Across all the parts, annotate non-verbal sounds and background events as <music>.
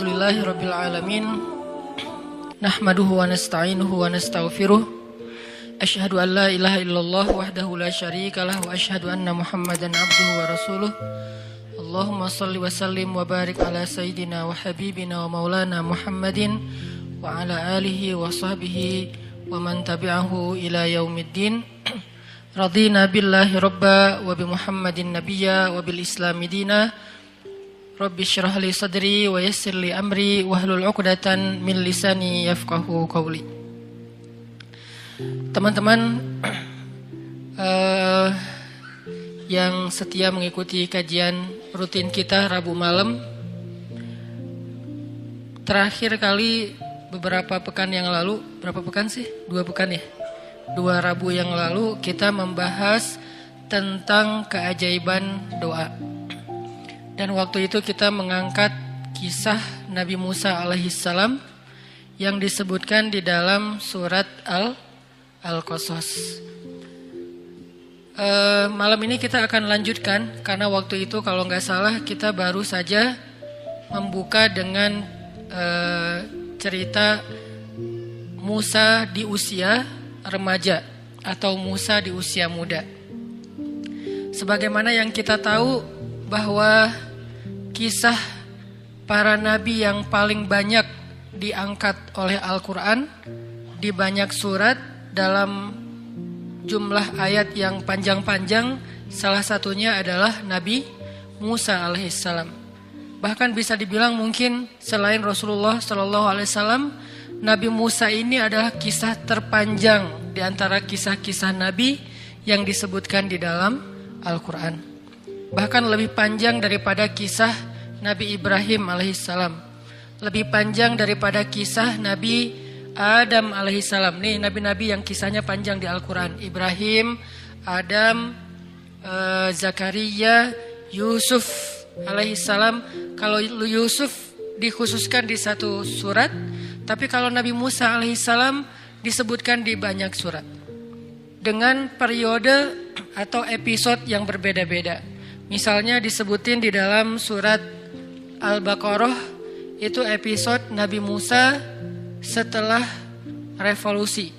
Alhamdulillahi Rabbil Alamin Nahmaduhu wa nasta'inuhu wa nasta'ufiruh. Ashhadu an la ilaha illallah wahdahu la syarika lah Wa ashhadu anna muhammadan abduhu wa rasuluh. Allahumma salli wa sallim wa barik ala sayyidina wa habibina wa maulana muhammadin Wa ala alihi wa sahbihi wa man tabi'ahu ila yaumiddin. Radina billahi rabba wa bi muhammadin nabiyya wa bil islami dina Rabbi syrah li sadri wa yassir li amri wahlul 'uqdatan min lisani yafqahu qawli. Teman-teman uh, <clears throat> yang setia mengikuti kajian rutin kita Rabu malam. Terakhir kali beberapa pekan yang lalu, berapa pekan sih? Dua pekan ya? Dua Rabu yang lalu kita membahas tentang keajaiban doa. Dan waktu itu kita mengangkat kisah Nabi Musa alaihissalam yang disebutkan di dalam surat Al Al-Qasas. E, malam ini kita akan lanjutkan karena waktu itu kalau nggak salah kita baru saja membuka dengan e, cerita Musa di usia remaja atau Musa di usia muda. Sebagaimana yang kita tahu bahwa kisah para nabi yang paling banyak diangkat oleh Al-Quran di banyak surat dalam jumlah ayat yang panjang-panjang. Salah satunya adalah Nabi Musa alaihissalam bahkan bisa dibilang mungkin selain Rasulullah Shallallahu alaihi wasallam Nabi Musa ini adalah kisah terpanjang di antara kisah-kisah Nabi yang disebutkan di dalam Al-Quran bahkan lebih panjang daripada kisah Nabi Ibrahim alaihissalam. Lebih panjang daripada kisah Nabi Adam alaihissalam. Nih nabi-nabi yang kisahnya panjang di Al-Quran. Ibrahim, Adam, uh, Zakaria, Yusuf alaihissalam. Kalau Yusuf dikhususkan di satu surat. Tapi kalau Nabi Musa alaihissalam disebutkan di banyak surat. Dengan periode atau episode yang berbeda-beda. Misalnya disebutin di dalam surat Al-Baqarah itu episode Nabi Musa setelah revolusi.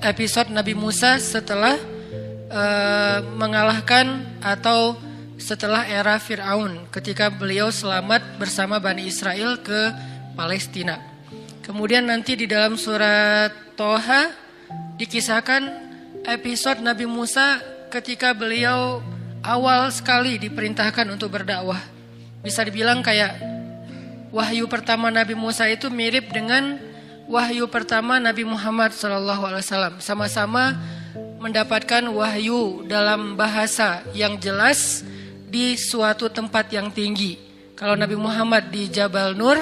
Episode Nabi Musa setelah uh, mengalahkan atau setelah era Fir'aun ketika beliau selamat bersama Bani Israel ke Palestina. Kemudian nanti di dalam surat Toha dikisahkan episode Nabi Musa ketika beliau awal sekali diperintahkan untuk berdakwah bisa dibilang kayak wahyu pertama Nabi Musa itu mirip dengan wahyu pertama Nabi Muhammad SAW. Sama-sama mendapatkan wahyu dalam bahasa yang jelas di suatu tempat yang tinggi. Kalau Nabi Muhammad di Jabal Nur,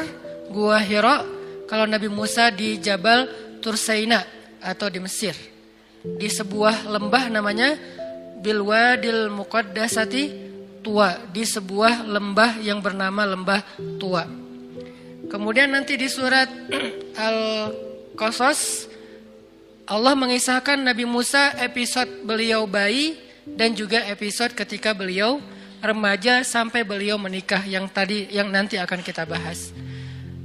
Gua Hira, kalau Nabi Musa di Jabal Tursaina atau di Mesir. Di sebuah lembah namanya Bilwadil Muqaddasati tua di sebuah lembah yang bernama lembah tua. Kemudian nanti di surat <clears throat> Al-Qasas Allah mengisahkan Nabi Musa episode beliau bayi dan juga episode ketika beliau remaja sampai beliau menikah yang tadi yang nanti akan kita bahas.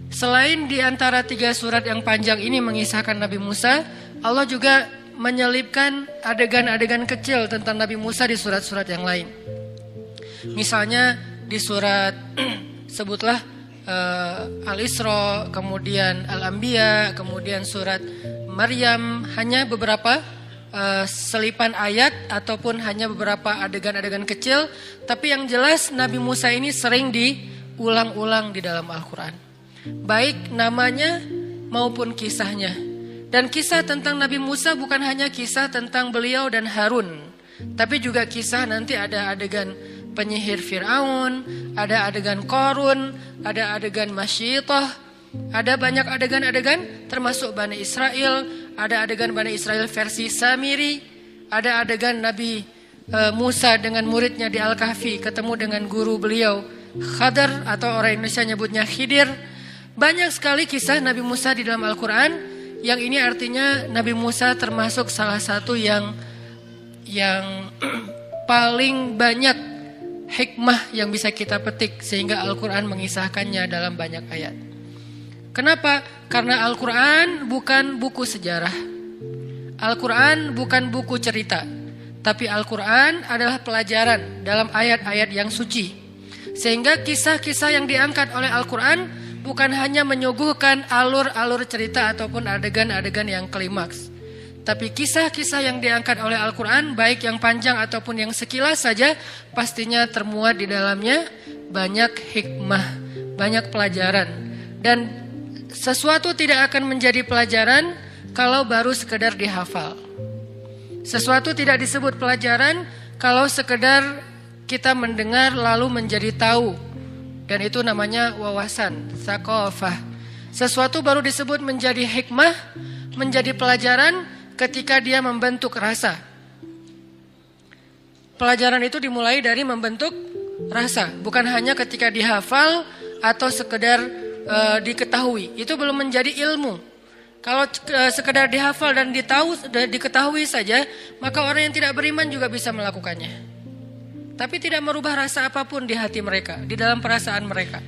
Selain di antara tiga surat yang panjang ini mengisahkan Nabi Musa, Allah juga menyelipkan adegan-adegan kecil tentang Nabi Musa di surat-surat yang lain. Misalnya di surat <clears throat> sebutlah uh, Al-Isra, kemudian Al-Anbiya, kemudian surat Maryam hanya beberapa uh, selipan ayat ataupun hanya beberapa adegan-adegan kecil, tapi yang jelas Nabi Musa ini sering diulang-ulang di dalam Al-Qur'an. Baik namanya maupun kisahnya. Dan kisah tentang Nabi Musa bukan hanya kisah tentang beliau dan Harun, tapi juga kisah nanti ada adegan penyihir Fir'aun, ada adegan Korun, ada adegan Masyitah, ada banyak adegan-adegan termasuk Bani Israel, ada adegan Bani Israel versi Samiri, ada adegan Nabi e, Musa dengan muridnya di Al-Kahfi ketemu dengan guru beliau Khadar atau orang Indonesia nyebutnya Khidir. Banyak sekali kisah Nabi Musa di dalam Al-Quran yang ini artinya Nabi Musa termasuk salah satu yang yang <clears throat> paling banyak hikmah yang bisa kita petik sehingga Al-Quran mengisahkannya dalam banyak ayat. Kenapa? Karena Al-Quran bukan buku sejarah. Al-Quran bukan buku cerita. Tapi Al-Quran adalah pelajaran dalam ayat-ayat yang suci. Sehingga kisah-kisah yang diangkat oleh Al-Quran bukan hanya menyuguhkan alur-alur cerita ataupun adegan-adegan yang klimaks. Tapi kisah-kisah yang diangkat oleh Al-Quran, baik yang panjang ataupun yang sekilas saja, pastinya termuat di dalamnya banyak hikmah, banyak pelajaran. Dan sesuatu tidak akan menjadi pelajaran kalau baru sekedar dihafal. Sesuatu tidak disebut pelajaran kalau sekedar kita mendengar lalu menjadi tahu. Dan itu namanya wawasan, sakofah. Sesuatu baru disebut menjadi hikmah, menjadi pelajaran ketika dia membentuk rasa. Pelajaran itu dimulai dari membentuk rasa, bukan hanya ketika dihafal atau sekedar e, diketahui. Itu belum menjadi ilmu. Kalau e, sekedar dihafal dan ditahu diketahui saja, maka orang yang tidak beriman juga bisa melakukannya. Tapi tidak merubah rasa apa pun di hati mereka, di dalam perasaan mereka.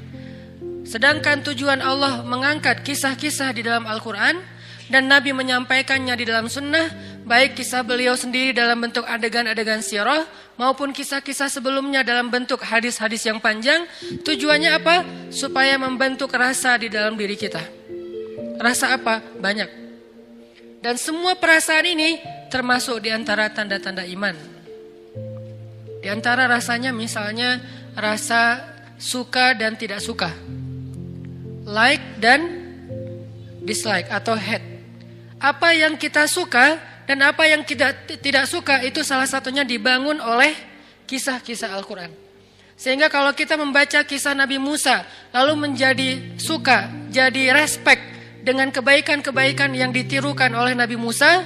Sedangkan tujuan Allah mengangkat kisah-kisah di dalam Al-Quran dan Nabi menyampaikannya di dalam sunnah, baik kisah beliau sendiri dalam bentuk adegan-adegan sirah maupun kisah-kisah sebelumnya dalam bentuk hadis-hadis yang panjang, tujuannya apa? Supaya membentuk rasa di dalam diri kita. Rasa apa? Banyak. Dan semua perasaan ini termasuk di antara tanda-tanda iman. Di antara rasanya misalnya rasa suka dan tidak suka. Like dan dislike atau hate. Apa yang kita suka dan apa yang kita tidak suka itu salah satunya dibangun oleh kisah-kisah Al-Quran. Sehingga kalau kita membaca kisah Nabi Musa lalu menjadi suka, jadi respect dengan kebaikan-kebaikan yang ditirukan oleh Nabi Musa,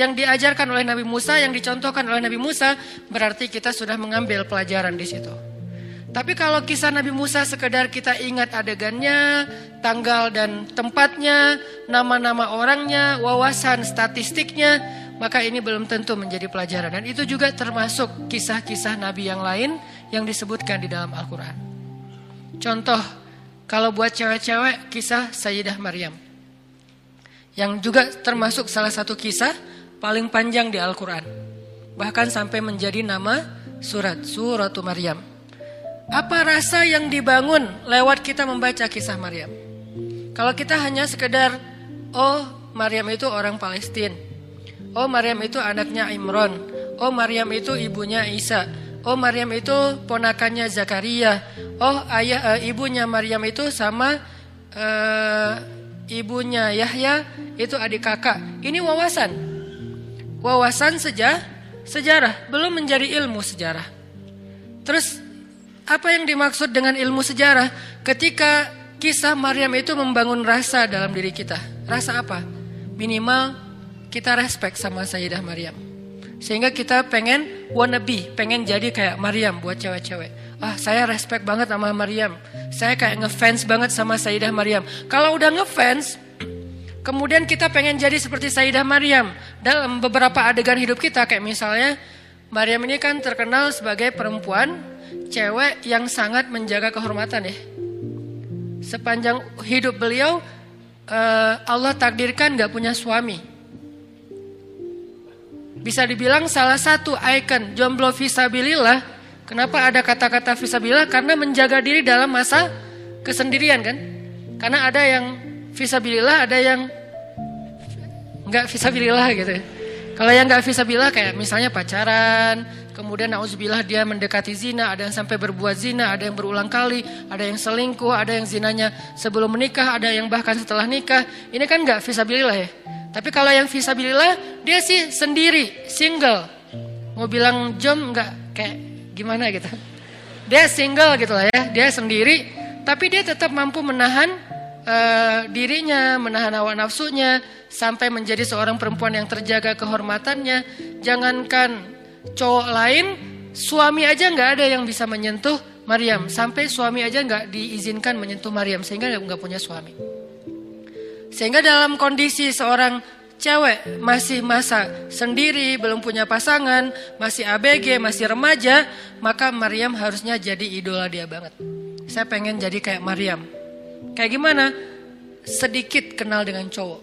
yang diajarkan oleh Nabi Musa, yang dicontohkan oleh Nabi Musa, berarti kita sudah mengambil pelajaran di situ. Tapi kalau kisah Nabi Musa sekedar kita ingat adegannya, tanggal dan tempatnya, nama-nama orangnya, wawasan statistiknya, maka ini belum tentu menjadi pelajaran. Dan itu juga termasuk kisah-kisah Nabi yang lain yang disebutkan di dalam Al-Quran. Contoh, kalau buat cewek-cewek, kisah Sayyidah Maryam. Yang juga termasuk salah satu kisah paling panjang di Al-Quran. Bahkan sampai menjadi nama surat, Suratu Maryam. Apa rasa yang dibangun lewat kita membaca kisah Maryam? Kalau kita hanya sekedar, oh Maryam itu orang Palestina. Oh Maryam itu anaknya Imron. Oh Maryam itu ibunya Isa. Oh Maryam itu ponakannya Zakaria. Oh ayah e, ibunya Maryam itu sama e, ibunya Yahya itu adik kakak. Ini wawasan. Wawasan sejah, sejarah belum menjadi ilmu sejarah. Terus apa yang dimaksud dengan ilmu sejarah? Ketika kisah Maryam itu membangun rasa dalam diri kita. Rasa apa? Minimal kita respect sama Sayyidah Maryam. Sehingga kita pengen wannabe, pengen jadi kayak Maryam buat cewek-cewek. Ah, saya respect banget sama Maryam. Saya kayak ngefans banget sama Sayyidah Maryam. Kalau udah ngefans, kemudian kita pengen jadi seperti Sayyidah Maryam dalam beberapa adegan hidup kita kayak misalnya Maryam ini kan terkenal sebagai perempuan cewek yang sangat menjaga kehormatan ya. Sepanjang hidup beliau uh, Allah takdirkan gak punya suami. Bisa dibilang salah satu ikon jomblo visabilillah. Kenapa ada kata-kata visabilillah? Karena menjaga diri dalam masa kesendirian kan. Karena ada yang visabilillah, ada yang nggak visabilillah gitu. Kalau yang nggak visabilillah kayak misalnya pacaran, Kemudian nauzubillah dia mendekati zina, ada yang sampai berbuat zina, ada yang berulang kali, ada yang selingkuh, ada yang zinanya sebelum menikah, ada yang bahkan setelah nikah. Ini kan nggak visabilillah ya. Tapi kalau yang visabilillah dia sih sendiri, single. Mau bilang jom nggak kayak gimana gitu. Dia single gitu lah ya, dia sendiri, tapi dia tetap mampu menahan uh, dirinya, menahan hawa nafsunya sampai menjadi seorang perempuan yang terjaga kehormatannya. Jangankan cowok lain suami aja nggak ada yang bisa menyentuh Maryam sampai suami aja nggak diizinkan menyentuh Maryam sehingga nggak punya suami sehingga dalam kondisi seorang cewek masih masa sendiri, belum punya pasangan, masih ABG, masih remaja, maka Maryam harusnya jadi idola dia banget. Saya pengen jadi kayak Maryam. Kayak gimana? Sedikit kenal dengan cowok.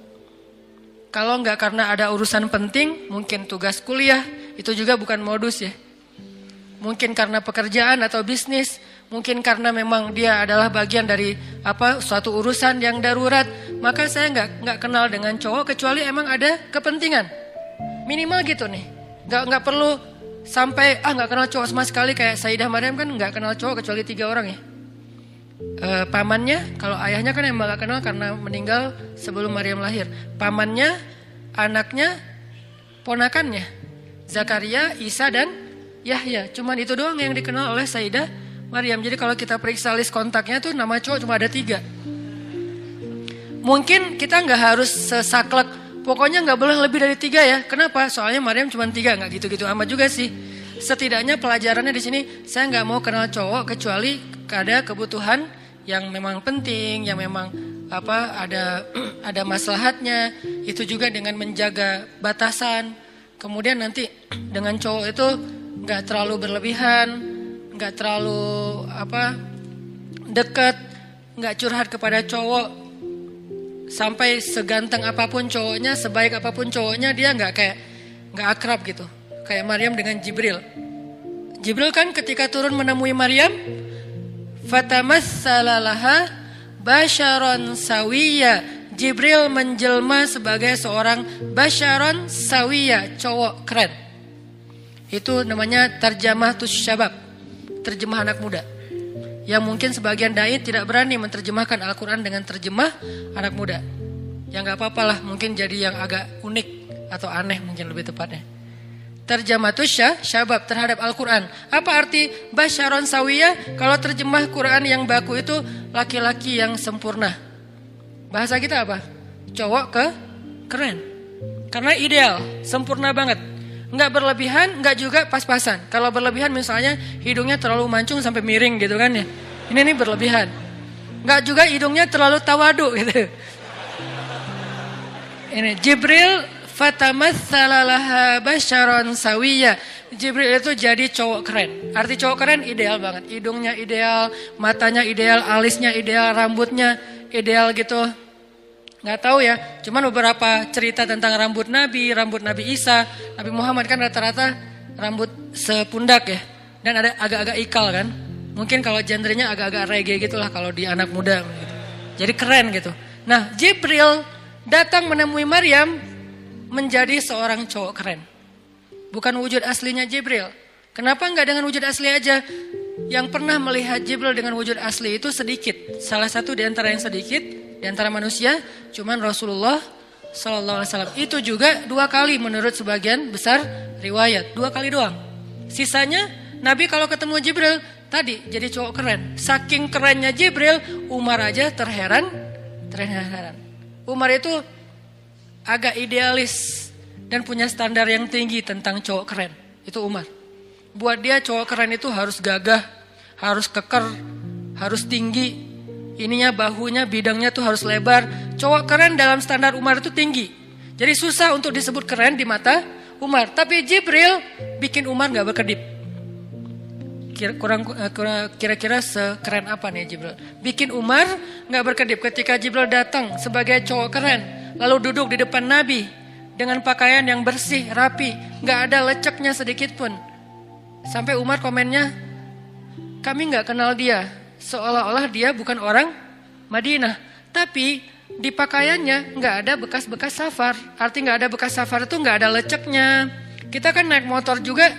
Kalau nggak karena ada urusan penting, mungkin tugas kuliah, itu juga bukan modus ya. Mungkin karena pekerjaan atau bisnis, mungkin karena memang dia adalah bagian dari apa suatu urusan yang darurat maka saya nggak nggak kenal dengan cowok kecuali emang ada kepentingan minimal gitu nih nggak nggak perlu sampai ah nggak kenal cowok sama sekali kayak Saidah Maryam kan nggak kenal cowok kecuali tiga orang ya e, pamannya kalau ayahnya kan emang nggak kenal karena meninggal sebelum Maryam lahir pamannya anaknya ponakannya Zakaria Isa dan Yahya cuman itu doang yang dikenal oleh Saidah Maryam. Jadi kalau kita periksa list kontaknya tuh nama cowok cuma ada tiga. Mungkin kita nggak harus sesaklek, pokoknya nggak boleh lebih dari tiga ya. Kenapa? Soalnya Maryam cuma tiga, nggak gitu-gitu amat juga sih. Setidaknya pelajarannya di sini saya nggak mau kenal cowok kecuali ada kebutuhan yang memang penting, yang memang apa ada <clears throat> ada maslahatnya. Itu juga dengan menjaga batasan. Kemudian nanti <clears throat> dengan cowok itu nggak terlalu berlebihan, nggak terlalu apa dekat, nggak curhat kepada cowok sampai seganteng apa pun cowoknya, sebaik apa pun cowoknya dia nggak kayak nggak akrab gitu. Kayak Maryam dengan Jibril. Jibril kan ketika turun menemui Maryam, fatamassalalaha basharon sawiya. Jibril menjelma sebagai seorang basharon sawiya, cowok keren. Itu namanya terjemah tus syabab terjemah anak muda. Yang mungkin sebagian dai tidak berani menerjemahkan Al-Quran dengan terjemah anak muda. Yang nggak apa-apa lah, mungkin jadi yang agak unik atau aneh mungkin lebih tepatnya. Terjemah tusya, syabab terhadap Al-Quran. Apa arti basyaron sawiyah? Kalau terjemah Quran yang baku itu laki-laki yang sempurna. Bahasa kita apa? Cowok ke keren. Karena ideal, sempurna banget. Nggak berlebihan, nggak juga pas-pasan. Kalau berlebihan misalnya hidungnya terlalu mancung sampai miring gitu kan ya. Ini nih berlebihan. Nggak juga hidungnya terlalu tawadu gitu. Ini Jibril fatamatsalaha basyaron sawiya. Jibril itu jadi cowok keren. Arti cowok keren ideal banget. Hidungnya ideal, matanya ideal, alisnya ideal, rambutnya ideal gitu nggak tahu ya. Cuman beberapa cerita tentang rambut Nabi, rambut Nabi Isa, Nabi Muhammad kan rata-rata rambut sepundak ya. Dan ada agak-agak ikal kan. Mungkin kalau genrenya agak-agak reggae gitulah kalau di anak muda. Gitu. Jadi keren gitu. Nah Jibril datang menemui Maryam menjadi seorang cowok keren. Bukan wujud aslinya Jibril. Kenapa nggak dengan wujud asli aja? Yang pernah melihat Jibril dengan wujud asli itu sedikit. Salah satu di antara yang sedikit di antara manusia cuman Rasulullah Sallallahu Alaihi Wasallam itu juga dua kali menurut sebagian besar riwayat dua kali doang sisanya Nabi kalau ketemu Jibril tadi jadi cowok keren saking kerennya Jibril Umar aja terheran terheran Umar itu agak idealis dan punya standar yang tinggi tentang cowok keren itu Umar buat dia cowok keren itu harus gagah harus keker harus tinggi ininya bahunya bidangnya tuh harus lebar. Cowok keren dalam standar Umar itu tinggi. Jadi susah untuk disebut keren di mata Umar. Tapi Jibril bikin Umar nggak berkedip. Kira, kurang eh, kira-kira sekeren apa nih Jibril? Bikin Umar nggak berkedip ketika Jibril datang sebagai cowok keren, lalu duduk di depan Nabi dengan pakaian yang bersih, rapi, nggak ada leceknya sedikit pun. Sampai Umar komennya, kami nggak kenal dia, seolah-olah dia bukan orang Madinah. Tapi di pakaiannya nggak ada bekas-bekas safar. Arti nggak ada bekas safar itu nggak ada leceknya. Kita kan naik motor juga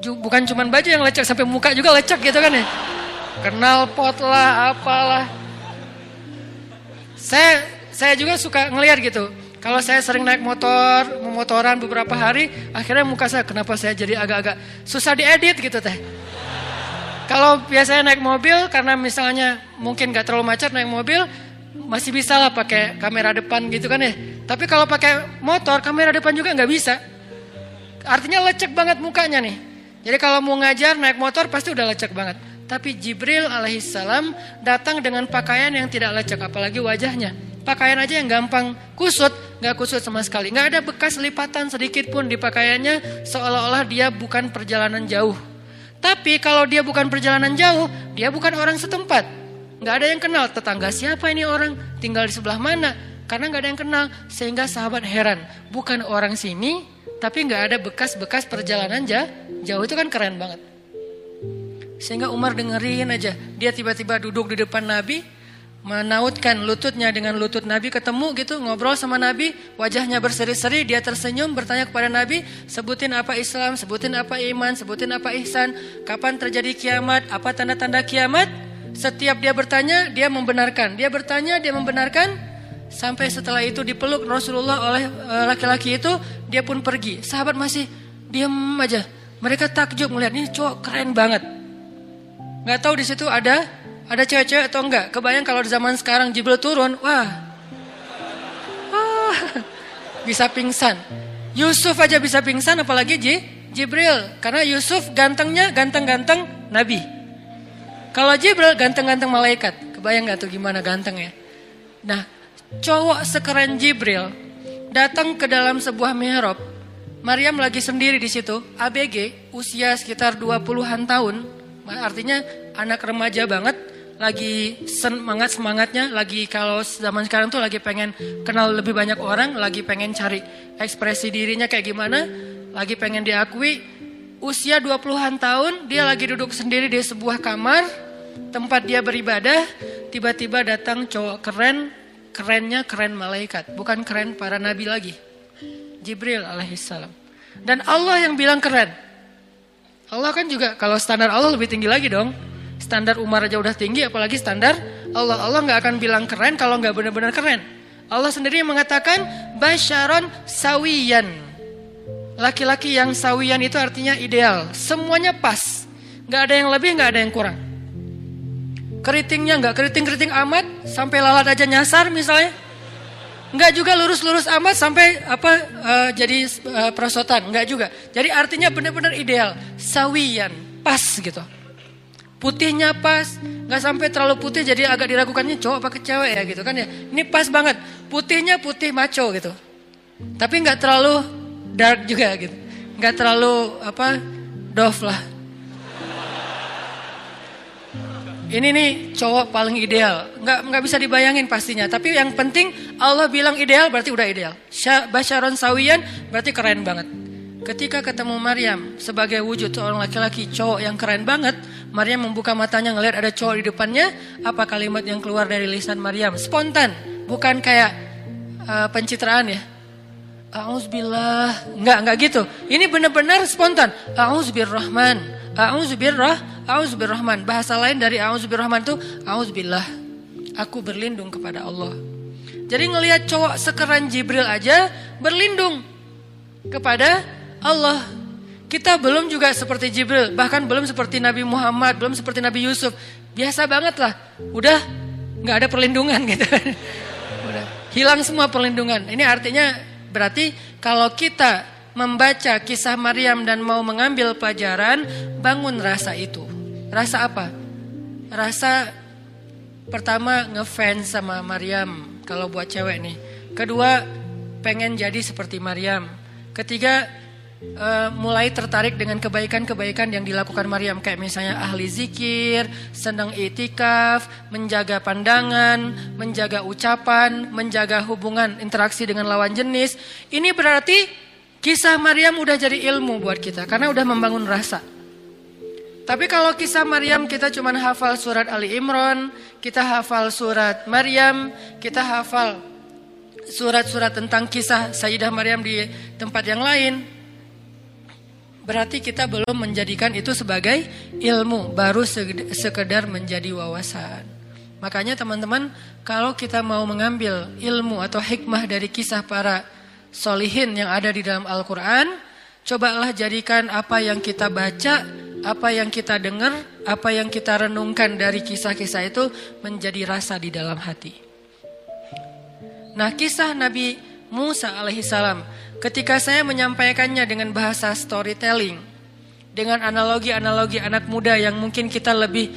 bukan cuma baju yang lecek sampai muka juga lecek gitu kan ya. Kenal pot lah, apalah. Saya saya juga suka ngeliat gitu. Kalau saya sering naik motor, memotoran beberapa hari, akhirnya muka saya kenapa saya jadi agak-agak susah diedit gitu teh. Kalau biasanya naik mobil karena misalnya mungkin gak terlalu macet naik mobil masih bisa lah pakai kamera depan gitu kan ya. Tapi kalau pakai motor kamera depan juga nggak bisa. Artinya lecek banget mukanya nih. Jadi kalau mau ngajar naik motor pasti udah lecek banget. Tapi Jibril alaihissalam datang dengan pakaian yang tidak lecek apalagi wajahnya. Pakaian aja yang gampang kusut nggak kusut sama sekali. Nggak ada bekas lipatan sedikit pun di pakaiannya, seolah-olah dia bukan perjalanan jauh. Tapi kalau dia bukan perjalanan jauh, dia bukan orang setempat. Nggak ada yang kenal tetangga siapa ini orang, tinggal di sebelah mana. Karena nggak ada yang kenal, sehingga sahabat heran. Bukan orang sini, tapi nggak ada bekas-bekas perjalanan jauh. Jauh itu kan keren banget. Sehingga Umar dengerin aja. Dia tiba-tiba duduk di depan Nabi, menautkan lututnya dengan lutut Nabi, ketemu gitu, ngobrol sama Nabi, wajahnya berseri-seri, dia tersenyum, bertanya kepada Nabi, sebutin apa Islam, sebutin apa iman, sebutin apa ihsan, kapan terjadi kiamat, apa tanda-tanda kiamat. Setiap dia bertanya, dia membenarkan. Dia bertanya, dia membenarkan. Sampai setelah itu dipeluk Rasulullah oleh eh, laki-laki itu, dia pun pergi. Sahabat masih diam aja. Mereka takjub melihat ini cowok keren banget. Nggak tahu di situ ada ada cewek-cewek atau enggak. Kebayang kalau di zaman sekarang Jibril turun, wah, ah, bisa pingsan. Yusuf aja bisa pingsan, apalagi J, Jibril. Karena Yusuf gantengnya ganteng-ganteng Nabi. Kalau Jibril ganteng-ganteng malaikat. Kebayang nggak tuh gimana gantengnya? Nah, cowok sekeren Jibril datang ke dalam sebuah mihrab. Maryam lagi sendiri di situ, ABG, usia sekitar 20-an tahun, Artinya anak remaja banget, lagi semangat semangatnya, lagi kalau zaman sekarang tuh lagi pengen kenal lebih banyak orang, lagi pengen cari ekspresi dirinya kayak gimana, lagi pengen diakui. Usia 20-an tahun, dia lagi duduk sendiri di sebuah kamar, tempat dia beribadah, tiba-tiba datang cowok keren, kerennya keren malaikat, bukan keren para nabi lagi. Jibril alaihissalam. Dan Allah yang bilang keren. Allah kan juga kalau standar Allah lebih tinggi lagi dong. Standar Umar aja udah tinggi apalagi standar Allah. Allah nggak akan bilang keren kalau nggak benar-benar keren. Allah sendiri mengatakan basyaron sawiyan. Laki-laki yang sawiyan itu artinya ideal. Semuanya pas. Nggak ada yang lebih, nggak ada yang kurang. Keritingnya nggak keriting-keriting amat sampai lalat aja nyasar misalnya. Enggak juga lurus-lurus amat sampai apa uh, jadi uh, perosotan, enggak juga. Jadi artinya benar-benar ideal, sawian, pas gitu. Putihnya pas, nggak sampai terlalu putih jadi agak diragukannya cowok apa cewek ya gitu kan ya. Ini pas banget, putihnya putih maco gitu. Tapi nggak terlalu dark juga gitu. Nggak terlalu apa dof lah. Ini nih cowok paling ideal. Nggak, nggak bisa dibayangin pastinya. Tapi yang penting Allah bilang ideal berarti udah ideal. Basyaron sawiyan berarti keren banget. Ketika ketemu Maryam sebagai wujud seorang laki-laki cowok yang keren banget. Maryam membuka matanya ngelihat ada cowok di depannya. Apa kalimat yang keluar dari lisan Maryam? Spontan. Bukan kayak uh, pencitraan ya. Auzubillah. Enggak, enggak gitu. Ini benar-benar spontan. Auzubirrahman. Auzubirrah Auzubirrahman. Bahasa lain dari Auzubirrahman itu Auzubillah. Aku berlindung kepada Allah. Jadi ngelihat cowok sekeran Jibril aja berlindung kepada Allah. Kita belum juga seperti Jibril, bahkan belum seperti Nabi Muhammad, belum seperti Nabi Yusuf. Biasa banget lah. Udah nggak ada perlindungan <laughs> gitu. Udah hilang semua perlindungan. Ini artinya berarti kalau kita membaca kisah Maryam dan mau mengambil pelajaran, bangun rasa itu. Rasa apa? Rasa pertama ngefans sama Maryam kalau buat cewek nih. Kedua pengen jadi seperti Maryam. Ketiga uh, mulai tertarik dengan kebaikan-kebaikan yang dilakukan Maryam kayak misalnya ahli zikir, senang itikaf, menjaga pandangan, menjaga ucapan, menjaga hubungan interaksi dengan lawan jenis. Ini berarti kisah Maryam udah jadi ilmu buat kita karena udah membangun rasa. Tapi kalau kisah Maryam kita cuma hafal surat Ali Imran, kita hafal surat Maryam, kita hafal surat-surat tentang kisah Sayyidah Maryam di tempat yang lain. Berarti kita belum menjadikan itu sebagai ilmu, baru sekedar menjadi wawasan. Makanya teman-teman, kalau kita mau mengambil ilmu atau hikmah dari kisah para solihin yang ada di dalam Al-Quran, cobalah jadikan apa yang kita baca apa yang kita dengar, apa yang kita renungkan dari kisah-kisah itu menjadi rasa di dalam hati. Nah, kisah Nabi Musa alaihissalam, ketika saya menyampaikannya dengan bahasa storytelling, dengan analogi-analogi anak muda yang mungkin kita lebih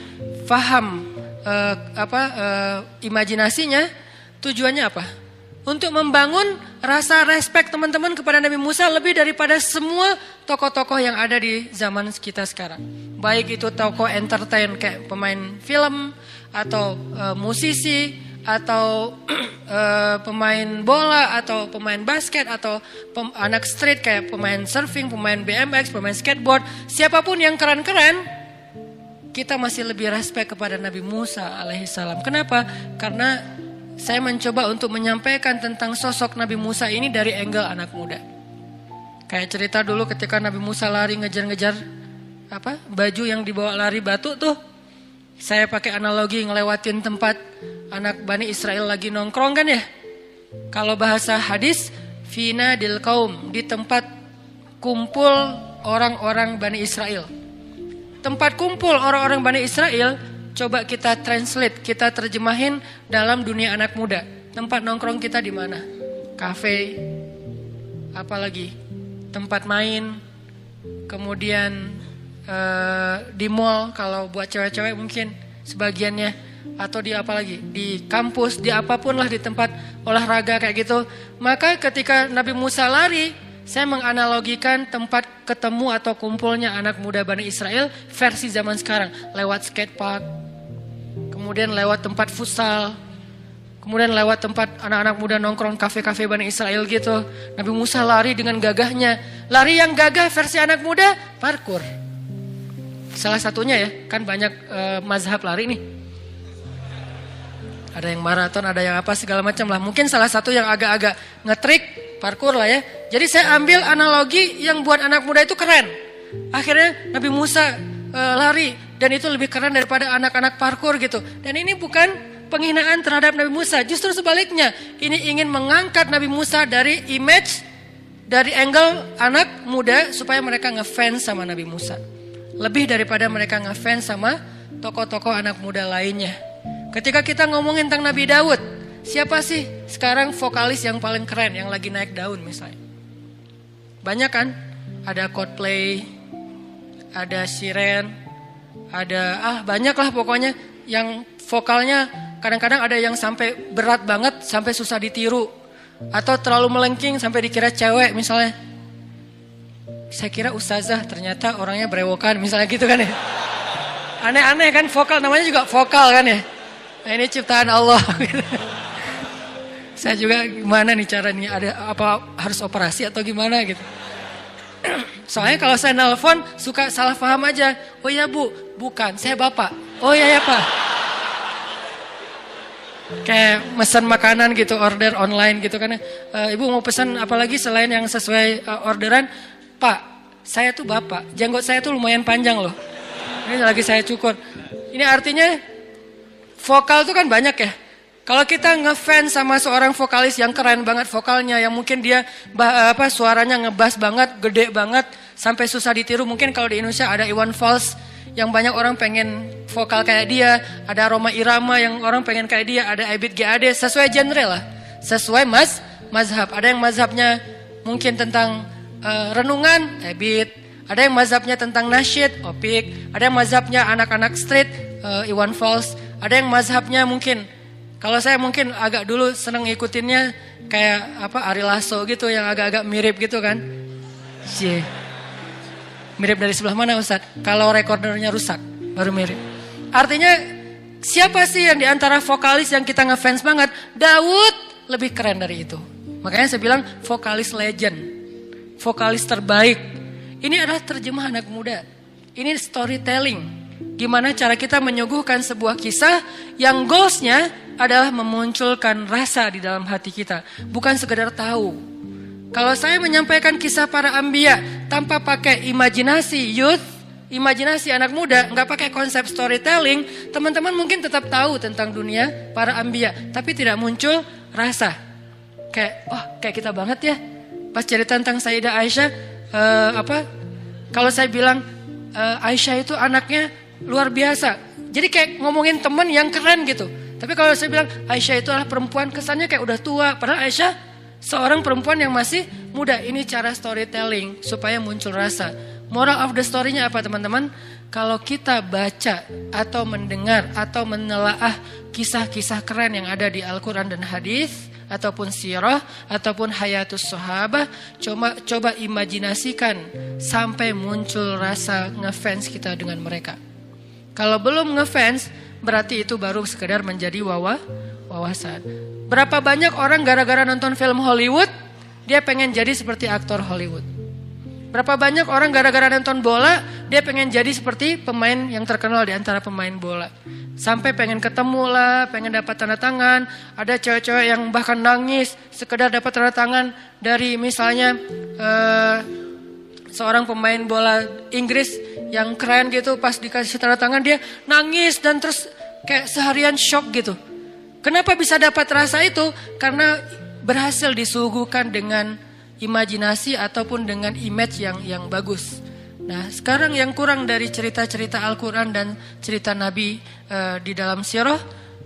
paham uh, apa uh, imajinasinya, tujuannya apa? Untuk membangun rasa respect teman-teman kepada Nabi Musa lebih daripada semua tokoh-tokoh yang ada di zaman kita sekarang. Baik itu tokoh entertain kayak pemain film atau uh, musisi atau uh, <clears throat> pemain bola atau pemain basket atau pem anak street kayak pemain surfing, pemain BMX, pemain skateboard, siapa pun yang keren-keren kita masih lebih respect kepada Nabi Musa alaihissalam. Kenapa? Karena saya mencoba untuk menyampaikan tentang sosok Nabi Musa ini dari angle anak muda. Kayak cerita dulu ketika Nabi Musa lari ngejar-ngejar apa baju yang dibawa lari batu tuh. Saya pakai analogi ngelewatin tempat anak Bani Israel lagi nongkrong kan ya. Kalau bahasa hadis, fina dil kaum di tempat kumpul orang-orang Bani Israel. Tempat kumpul orang-orang Bani Israel coba kita translate, kita terjemahin dalam dunia anak muda. Tempat nongkrong kita di mana? Cafe, apalagi tempat main, kemudian uh, di mall kalau buat cewek-cewek mungkin sebagiannya. Atau di apa lagi? Di kampus di apa pun lah di tempat olahraga kayak gitu. Maka ketika Nabi Musa lari saya menganalogikan tempat ketemu atau kumpulnya anak muda Bani Israel versi zaman sekarang. Lewat skatepark, kemudian lewat tempat futsal, kemudian lewat tempat anak-anak muda nongkrong kafe-kafe Bani Israel gitu. Nabi Musa lari dengan gagahnya. Lari yang gagah versi anak muda, parkur. Salah satunya ya, kan banyak uh, mazhab lari nih. Ada yang maraton, ada yang apa segala macam lah. Mungkin salah satu yang agak-agak ngetrik parkur lah ya. Jadi saya ambil analogi yang buat anak muda itu keren. Akhirnya Nabi Musa e, lari dan itu lebih keren daripada anak-anak parkur gitu. Dan ini bukan penghinaan terhadap Nabi Musa, justru sebaliknya. Ini ingin mengangkat Nabi Musa dari image dari angle anak muda supaya mereka ngefans sama Nabi Musa. Lebih daripada mereka ngefans sama tokoh-tokoh anak muda lainnya. Ketika kita ngomongin tentang Nabi Daud, Siapa sih sekarang vokalis yang paling keren yang lagi naik daun misalnya? Banyak kan? Ada Coldplay, ada Siren, ada ah banyak lah pokoknya yang vokalnya kadang-kadang ada yang sampai berat banget sampai susah ditiru atau terlalu melengking sampai dikira cewek misalnya. Saya kira ustazah ternyata orangnya berewokan misalnya gitu kan ya. Aneh-aneh kan vokal namanya juga vokal kan ya. Nah, ini ciptaan Allah. <laughs> Saya juga gimana nih cara nih ada apa harus operasi atau gimana gitu. Soalnya kalau saya nelpon suka salah paham aja. Oh ya bu, bukan, saya bapak. Oh ya ya pak. Kayak pesan makanan gitu, order online gitu kan. E, ibu mau pesan apalagi selain yang sesuai uh, orderan. Pak, saya tuh bapak. Janggut saya tuh lumayan panjang loh. Ini lagi saya cukur. Ini artinya vokal tuh kan banyak ya. Kalau kita ngefans sama seorang vokalis yang keren banget vokalnya, yang mungkin dia apa suaranya ngebas banget, gede banget, sampai susah ditiru. Mungkin kalau di Indonesia ada Iwan Fals yang banyak orang pengen vokal kayak dia, ada Roma Irama yang orang pengen kayak dia, ada Ebit GAD, sesuai genre lah, sesuai mas mazhab. Ada yang mazhabnya mungkin tentang uh, renungan, Ebit. Ada yang mazhabnya tentang nasyid, Opik. Ada yang mazhabnya anak-anak street, uh, Iwan Fals. Ada yang mazhabnya mungkin kalau saya mungkin agak dulu seneng ngikutinnya kayak apa Ari Lasso gitu yang agak-agak mirip gitu kan. Cie. Mirip dari sebelah mana Ustaz? Kalau recordernya rusak baru mirip. Artinya siapa sih yang di antara vokalis yang kita ngefans banget? Daud lebih keren dari itu. Makanya saya bilang vokalis legend. Vokalis terbaik. Ini adalah terjemah anak muda. Ini storytelling. Gimana cara kita menyuguhkan sebuah kisah yang goalsnya adalah memunculkan rasa di dalam hati kita, bukan sekedar tahu. Kalau saya menyampaikan kisah para ambia tanpa pakai imajinasi youth, imajinasi anak muda, nggak pakai konsep storytelling, teman-teman mungkin tetap tahu tentang dunia para ambia, tapi tidak muncul rasa. Kayak, oh kayak kita banget ya. Pas cerita tentang Sayyidah Aisyah, uh, apa? Kalau saya bilang uh, Aisyah itu anaknya luar biasa. Jadi kayak ngomongin teman yang keren gitu. Tapi kalau saya bilang Aisyah itu adalah perempuan kesannya kayak udah tua. Padahal Aisyah seorang perempuan yang masih muda. Ini cara storytelling supaya muncul rasa. Moral of the story-nya apa teman-teman? Kalau kita baca atau mendengar atau menelaah kisah-kisah keren yang ada di Al-Quran dan hadis ataupun sirah ataupun hayatus sahabah coba coba imajinasikan sampai muncul rasa ngefans kita dengan mereka. Kalau belum ngefans berarti itu baru sekedar menjadi wawa wawasan. Berapa banyak orang gara-gara nonton film Hollywood dia pengen jadi seperti aktor Hollywood. Berapa banyak orang gara-gara nonton bola, dia pengen jadi seperti pemain yang terkenal di antara pemain bola. Sampai pengen ketemu lah, pengen dapat tanda tangan. Ada cewek-cewek yang bahkan nangis sekedar dapat tanda tangan dari misalnya uh, seorang pemain bola Inggris yang keren gitu pas dikasih tanda tangan dia nangis dan terus kayak seharian shock gitu. Kenapa bisa dapat rasa itu? Karena berhasil disuguhkan dengan imajinasi ataupun dengan image yang yang bagus. Nah, sekarang yang kurang dari cerita-cerita Al-Quran dan cerita Nabi uh, di dalam sirah,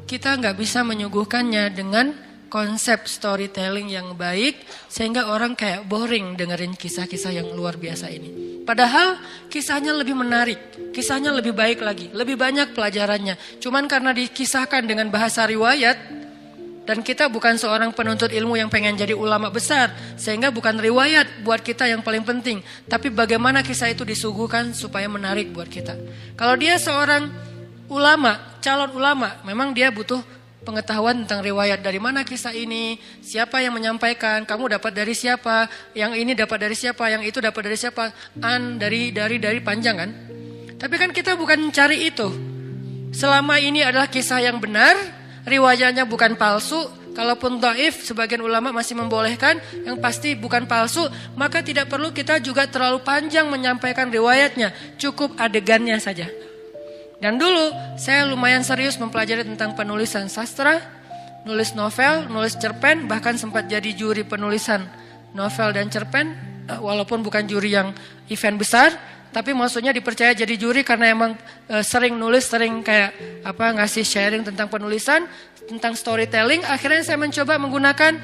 kita nggak bisa menyuguhkannya dengan konsep storytelling yang baik sehingga orang kayak boring dengerin kisah-kisah yang luar biasa ini. Padahal kisahnya lebih menarik, kisahnya lebih baik lagi, lebih banyak pelajarannya. Cuman karena dikisahkan dengan bahasa riwayat, dan kita bukan seorang penuntut ilmu yang pengen jadi ulama besar. Sehingga bukan riwayat buat kita yang paling penting. Tapi bagaimana kisah itu disuguhkan supaya menarik buat kita. Kalau dia seorang ulama, calon ulama, memang dia butuh pengetahuan tentang riwayat dari mana kisah ini, siapa yang menyampaikan, kamu dapat dari siapa, yang ini dapat dari siapa, yang itu dapat dari siapa, an dari dari dari panjang kan. Tapi kan kita bukan cari itu. Selama ini adalah kisah yang benar, riwayatnya bukan palsu, kalaupun taif sebagian ulama masih membolehkan, yang pasti bukan palsu, maka tidak perlu kita juga terlalu panjang menyampaikan riwayatnya, cukup adegannya saja. Dan dulu saya lumayan serius mempelajari tentang penulisan sastra, nulis novel, nulis cerpen, bahkan sempat jadi juri penulisan novel dan cerpen, eh, walaupun bukan juri yang event besar, tapi maksudnya dipercaya jadi juri karena emang e, sering nulis, sering kayak apa ngasih sharing tentang penulisan, tentang storytelling. Akhirnya saya mencoba menggunakan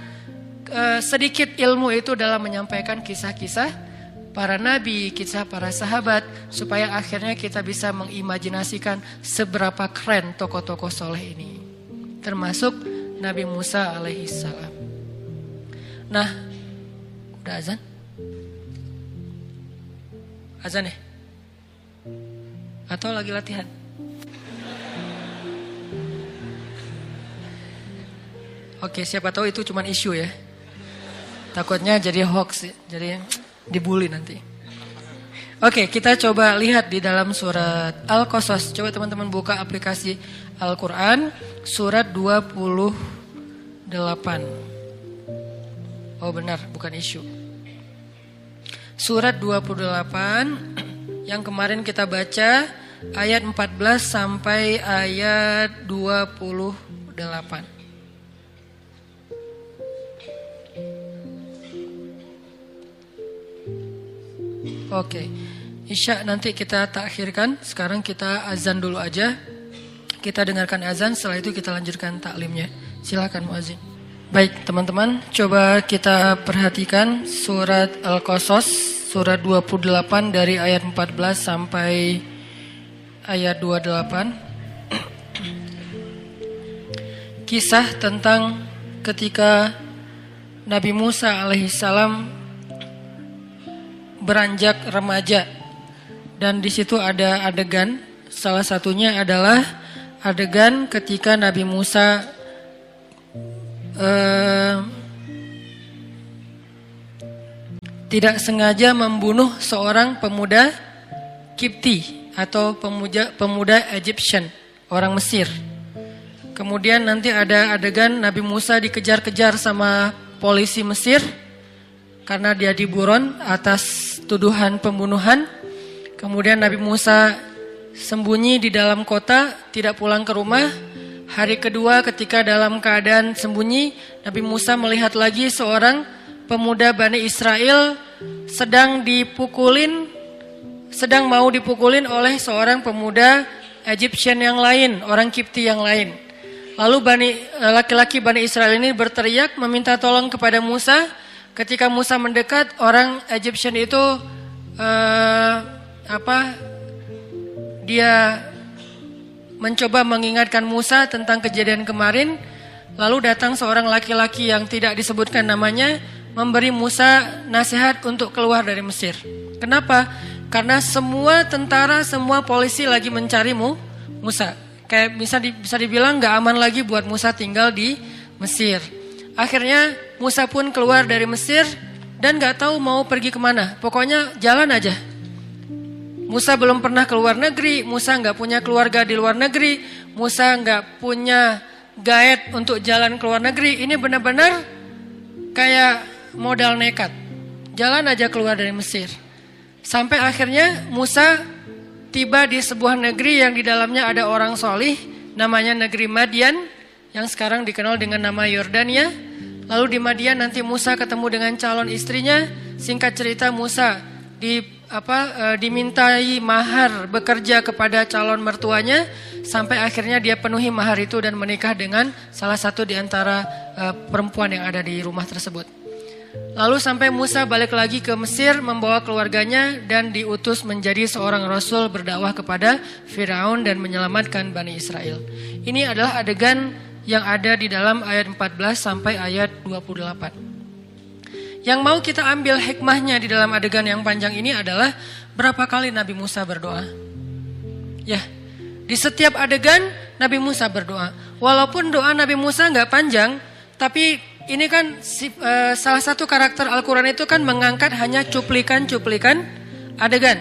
e, sedikit ilmu itu dalam menyampaikan kisah-kisah para nabi, kisah para sahabat supaya akhirnya kita bisa mengimajinasikan seberapa keren tokoh-tokoh soleh ini. Termasuk Nabi Musa alaihissalam. Nah, udah azan? Azan ya? Atau lagi latihan? Oke, siapa tahu itu cuma isu ya. Takutnya jadi hoax, jadi dibully nanti. Oke, kita coba lihat di dalam surat Al-Qasas. Coba teman-teman buka aplikasi Al-Qur'an surat 28. Oh benar, bukan isu. Surat 28 yang kemarin kita baca ayat 14 sampai ayat 28. Oke. Isya nanti kita takhirkan. Sekarang kita azan dulu aja. Kita dengarkan azan, setelah itu kita lanjutkan taklimnya. Silakan muazin. Baik teman-teman, coba kita perhatikan surat Al-Qasas, surat 28 dari ayat 14 sampai ayat 28. Kisah tentang ketika Nabi Musa alaihissalam beranjak remaja dan di situ ada adegan salah satunya adalah adegan ketika Nabi Musa uh, tidak sengaja membunuh seorang pemuda Kipti atau pemuda pemuda Egyptian, orang Mesir. Kemudian nanti ada adegan Nabi Musa dikejar-kejar sama polisi Mesir karena dia diburon atas tuduhan pembunuhan. Kemudian Nabi Musa sembunyi di dalam kota, tidak pulang ke rumah Hari kedua ketika dalam keadaan sembunyi, Nabi Musa melihat lagi seorang pemuda Bani Israel sedang dipukulin, sedang mau dipukulin oleh seorang pemuda Egyptian yang lain, orang Kipti yang lain. Lalu eh, laki-laki Bani Israel ini berteriak meminta tolong kepada Musa. Ketika Musa mendekat, orang Egyptian itu uh, apa? Dia mencoba mengingatkan Musa tentang kejadian kemarin. Lalu datang seorang laki-laki yang tidak disebutkan namanya memberi Musa nasihat untuk keluar dari Mesir. Kenapa? Karena semua tentara, semua polisi lagi mencarimu Musa. Kayak bisa bisa dibilang nggak aman lagi buat Musa tinggal di Mesir. Akhirnya Musa pun keluar dari Mesir dan nggak tahu mau pergi ke mana. Pokoknya jalan aja. Musa belum pernah keluar negeri, Musa nggak punya keluarga di luar negeri, Musa nggak punya guide untuk jalan ke luar negeri. Ini benar-benar kayak modal nekat. Jalan aja keluar dari Mesir. Sampai akhirnya Musa tiba di sebuah negeri yang di dalamnya ada orang solih, namanya negeri Madian, yang sekarang dikenal dengan nama Yordania. Lalu di Madian nanti Musa ketemu dengan calon istrinya. Singkat cerita Musa di apa e, dimintai mahar bekerja kepada calon mertuanya sampai akhirnya dia penuhi mahar itu dan menikah dengan salah satu di antara e, perempuan yang ada di rumah tersebut. Lalu sampai Musa balik lagi ke Mesir membawa keluarganya dan diutus menjadi seorang rasul berdakwah kepada Firaun dan menyelamatkan Bani Israel. Ini adalah adegan yang ada di dalam ayat 14 sampai ayat 28. Yang mau kita ambil hikmahnya di dalam adegan yang panjang ini adalah berapa kali Nabi Musa berdoa. Ya, di setiap adegan Nabi Musa berdoa. Walaupun doa Nabi Musa nggak panjang, tapi ini kan si, uh, salah satu karakter Al-Quran itu kan mengangkat hanya cuplikan-cuplikan adegan.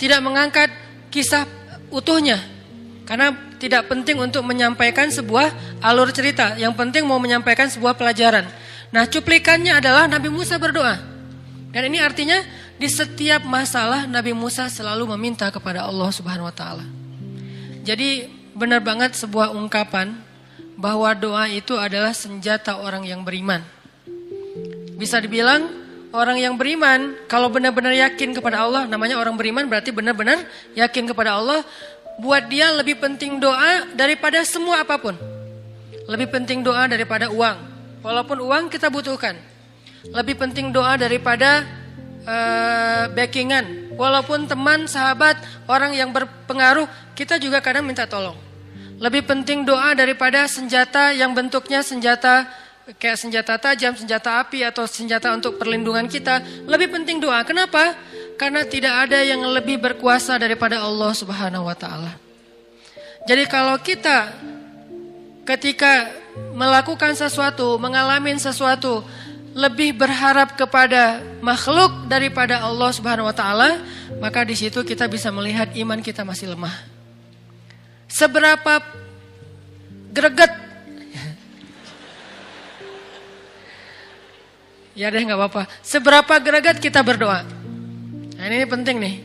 Tidak mengangkat kisah utuhnya. Karena tidak penting untuk menyampaikan sebuah alur cerita. Yang penting mau menyampaikan sebuah pelajaran. Nah cuplikannya adalah Nabi Musa berdoa. Dan ini artinya di setiap masalah Nabi Musa selalu meminta kepada Allah Subhanahu wa taala. Jadi benar banget sebuah ungkapan bahwa doa itu adalah senjata orang yang beriman. Bisa dibilang orang yang beriman kalau benar-benar yakin kepada Allah, namanya orang beriman berarti benar-benar yakin kepada Allah, buat dia lebih penting doa daripada semua apa pun. Lebih penting doa daripada uang, Walaupun uang kita butuhkan. Lebih penting doa daripada uh, backingan. Walaupun teman, sahabat, orang yang berpengaruh, kita juga kadang minta tolong. Lebih penting doa daripada senjata yang bentuknya senjata kayak senjata tajam, senjata api atau senjata untuk perlindungan kita. Lebih penting doa. Kenapa? Karena tidak ada yang lebih berkuasa daripada Allah Subhanahu wa taala. Jadi kalau kita ketika melakukan sesuatu, mengalami sesuatu, lebih berharap kepada makhluk daripada Allah Subhanahu wa taala, maka di situ kita bisa melihat iman kita masih lemah. Seberapa greget <laughs> Ya deh nggak apa-apa. Seberapa greget kita berdoa. Nah, ini penting nih.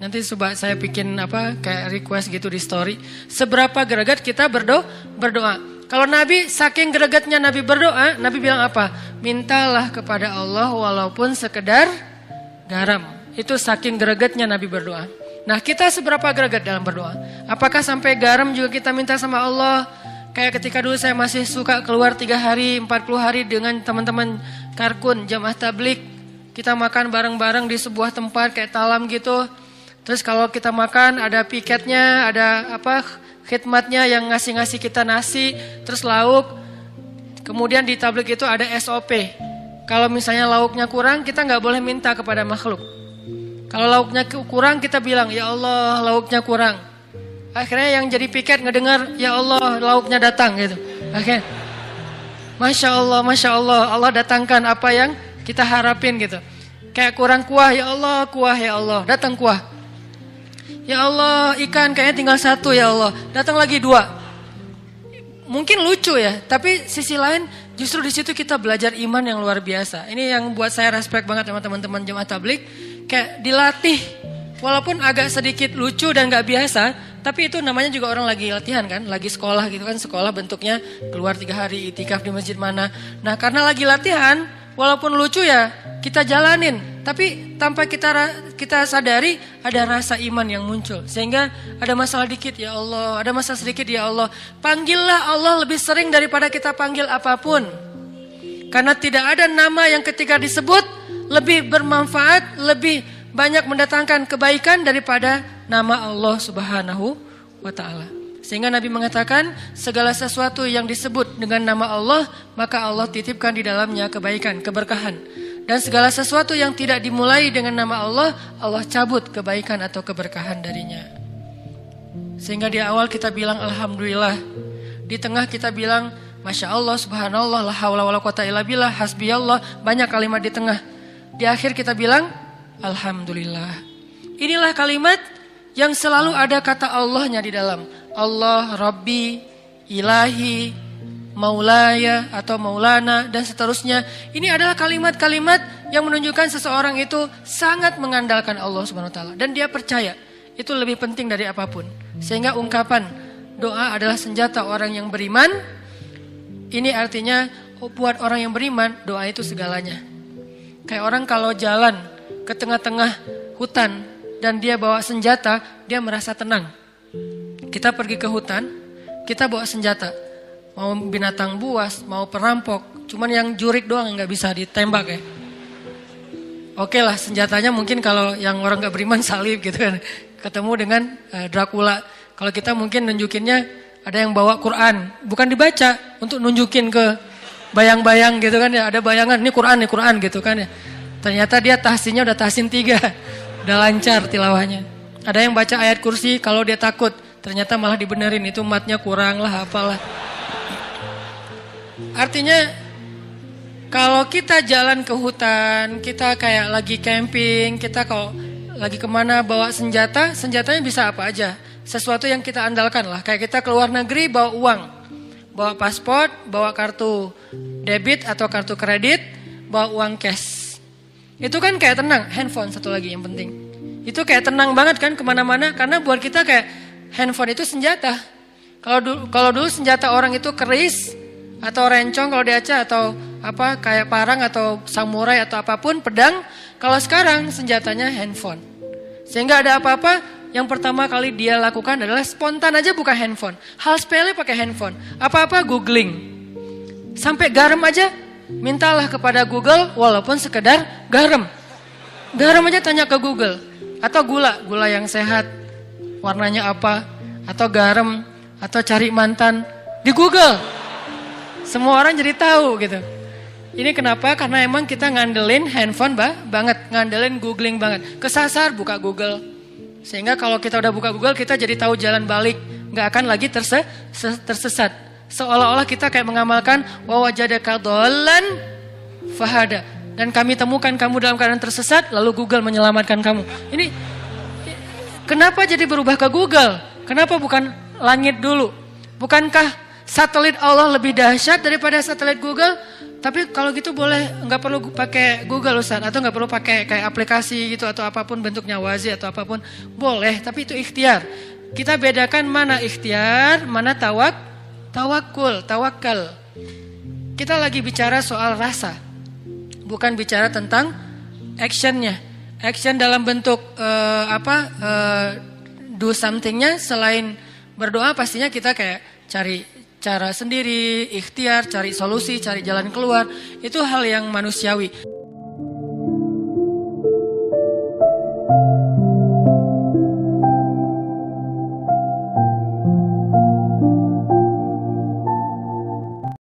Nanti coba saya bikin apa kayak request gitu di story. Seberapa greget kita berdoa? Berdoa. Kalau Nabi saking gregetnya Nabi berdoa, Nabi bilang apa? Mintalah kepada Allah walaupun sekedar garam. Itu saking gregetnya Nabi berdoa. Nah kita seberapa greget dalam berdoa? Apakah sampai garam juga kita minta sama Allah? Kayak ketika dulu saya masih suka keluar tiga hari, 40 hari dengan teman-teman karkun, jamaah tablik. Kita makan bareng-bareng di sebuah tempat kayak talam gitu. Terus kalau kita makan ada piketnya, ada apa khidmatnya yang ngasih-ngasih kita nasi, terus lauk. Kemudian di tablik itu ada SOP. Kalau misalnya lauknya kurang, kita nggak boleh minta kepada makhluk. Kalau lauknya kurang, kita bilang, ya Allah lauknya kurang. Akhirnya yang jadi piket ngedengar, ya Allah lauknya datang gitu. Oke, Masya Allah, Masya Allah, Allah datangkan apa yang kita harapin gitu. Kayak kurang kuah, ya Allah, kuah ya Allah, datang kuah. Ya Allah, ikan kayaknya tinggal satu ya Allah. Datang lagi dua. Mungkin lucu ya, tapi sisi lain justru di situ kita belajar iman yang luar biasa. Ini yang buat saya respect banget sama teman-teman jemaat tablik. Kayak dilatih, walaupun agak sedikit lucu dan gak biasa, tapi itu namanya juga orang lagi latihan kan, lagi sekolah gitu kan, sekolah bentuknya keluar tiga hari itikaf di masjid mana. Nah karena lagi latihan, walaupun lucu ya kita jalanin tapi tanpa kita kita sadari ada rasa iman yang muncul. Sehingga ada masalah dikit ya Allah, ada masalah sedikit ya Allah. Panggillah Allah lebih sering daripada kita panggil apa pun. Karena tidak ada nama yang ketika disebut lebih bermanfaat, lebih banyak mendatangkan kebaikan daripada nama Allah Subhanahu wa taala. Sehingga Nabi mengatakan segala sesuatu yang disebut dengan nama Allah maka Allah titipkan di dalamnya kebaikan, keberkahan. Dan segala sesuatu yang tidak dimulai dengan nama Allah Allah cabut kebaikan atau keberkahan darinya. Sehingga di awal kita bilang Alhamdulillah. Di tengah kita bilang Masya Allah, Subhanallah, la haula wala quwata illa billah, hasbiyallah, banyak kalimat di tengah. Di akhir kita bilang Alhamdulillah. Inilah kalimat yang selalu ada kata Allahnya di dalam. Allah, Rabbi, Ilahi, Maulaya atau Maulana dan seterusnya. Ini adalah kalimat-kalimat yang menunjukkan seseorang itu sangat mengandalkan Allah Subhanahu wa taala dan dia percaya itu lebih penting dari apa pun. Sehingga ungkapan doa adalah senjata orang yang beriman. Ini artinya buat orang yang beriman doa itu segalanya. Kayak orang kalau jalan ke tengah-tengah hutan dan dia bawa senjata, dia merasa tenang. Kita pergi ke hutan, kita bawa senjata. Mau binatang buas, mau perampok, cuman yang jurik doang nggak bisa ditembak ya. Oke lah senjatanya mungkin kalau yang orang nggak beriman <laughs> salib gitu kan. Ketemu dengan uh, Dracula. Kalau kita mungkin nunjukinnya ada yang bawa Quran, bukan dibaca untuk nunjukin ke bayang-bayang gitu kan ya. Ada bayangan, ini Quran, ini Quran gitu kan ya. Ternyata dia tahsinnya udah tahsin tiga. <laughs> Udah lancar tilawahnya. Ada yang baca ayat kursi kalau dia takut. Ternyata malah dibenerin itu matnya kurang lah apalah. Artinya kalau kita jalan ke hutan, kita kayak lagi camping, kita kalau lagi ke mana bawa senjata, senjatanya bisa apa aja. Sesuatu yang kita andalkan lah. Kayak kita keluar negeri bawa uang, bawa paspor, bawa kartu debit atau kartu kredit, bawa uang cash. Itu kan kayak tenang, handphone satu lagi yang penting. Itu kayak tenang banget kan ke mana-mana karena buat kita kayak handphone itu senjata. Kalau dulu, kalau dulu senjata orang itu keris atau rencong kalau di Aceh atau apa kayak parang atau samurai atau apa pun pedang. Kalau sekarang senjatanya handphone. Sehingga ada apa-apa yang pertama kali dia lakukan adalah spontan aja buka handphone. Hal sepele pakai handphone. Apa-apa googling. Sampai garam aja mintalah kepada Google walaupun sekedar garam. Garam aja tanya ke Google. Atau gula, gula yang sehat, warnanya apa, atau garam, atau cari mantan di Google. Semua orang jadi tahu gitu. Ini kenapa? Karena emang kita ngandelin handphone bah, banget, ngandelin googling banget. Kesasar buka Google. Sehingga kalau kita udah buka Google kita jadi tahu jalan balik, nggak akan lagi terse tersesat. Seolah-olah kita kayak mengamalkan wa wajadaka dhallan fahada dan kami temukan kamu dalam keadaan tersesat lalu Google menyelamatkan kamu. Ini kenapa jadi berubah ke Google? Kenapa bukan langit dulu? Bukankah satelit Allah lebih dahsyat daripada satelit Google? Tapi kalau gitu boleh nggak perlu pakai Google Ustaz atau nggak perlu pakai kayak aplikasi gitu atau apa pun bentuknya wazi atau apa pun boleh tapi itu ikhtiar. Kita bedakan mana ikhtiar, mana tawak Tawakul, tawakal. Kita lagi bicara soal rasa. Bukan bicara tentang actionnya. Action dalam bentuk uh, apa uh, do somethingnya selain berdoa pastinya kita kayak cari cara sendiri, ikhtiar, cari solusi, cari jalan keluar. Itu hal yang manusiawi.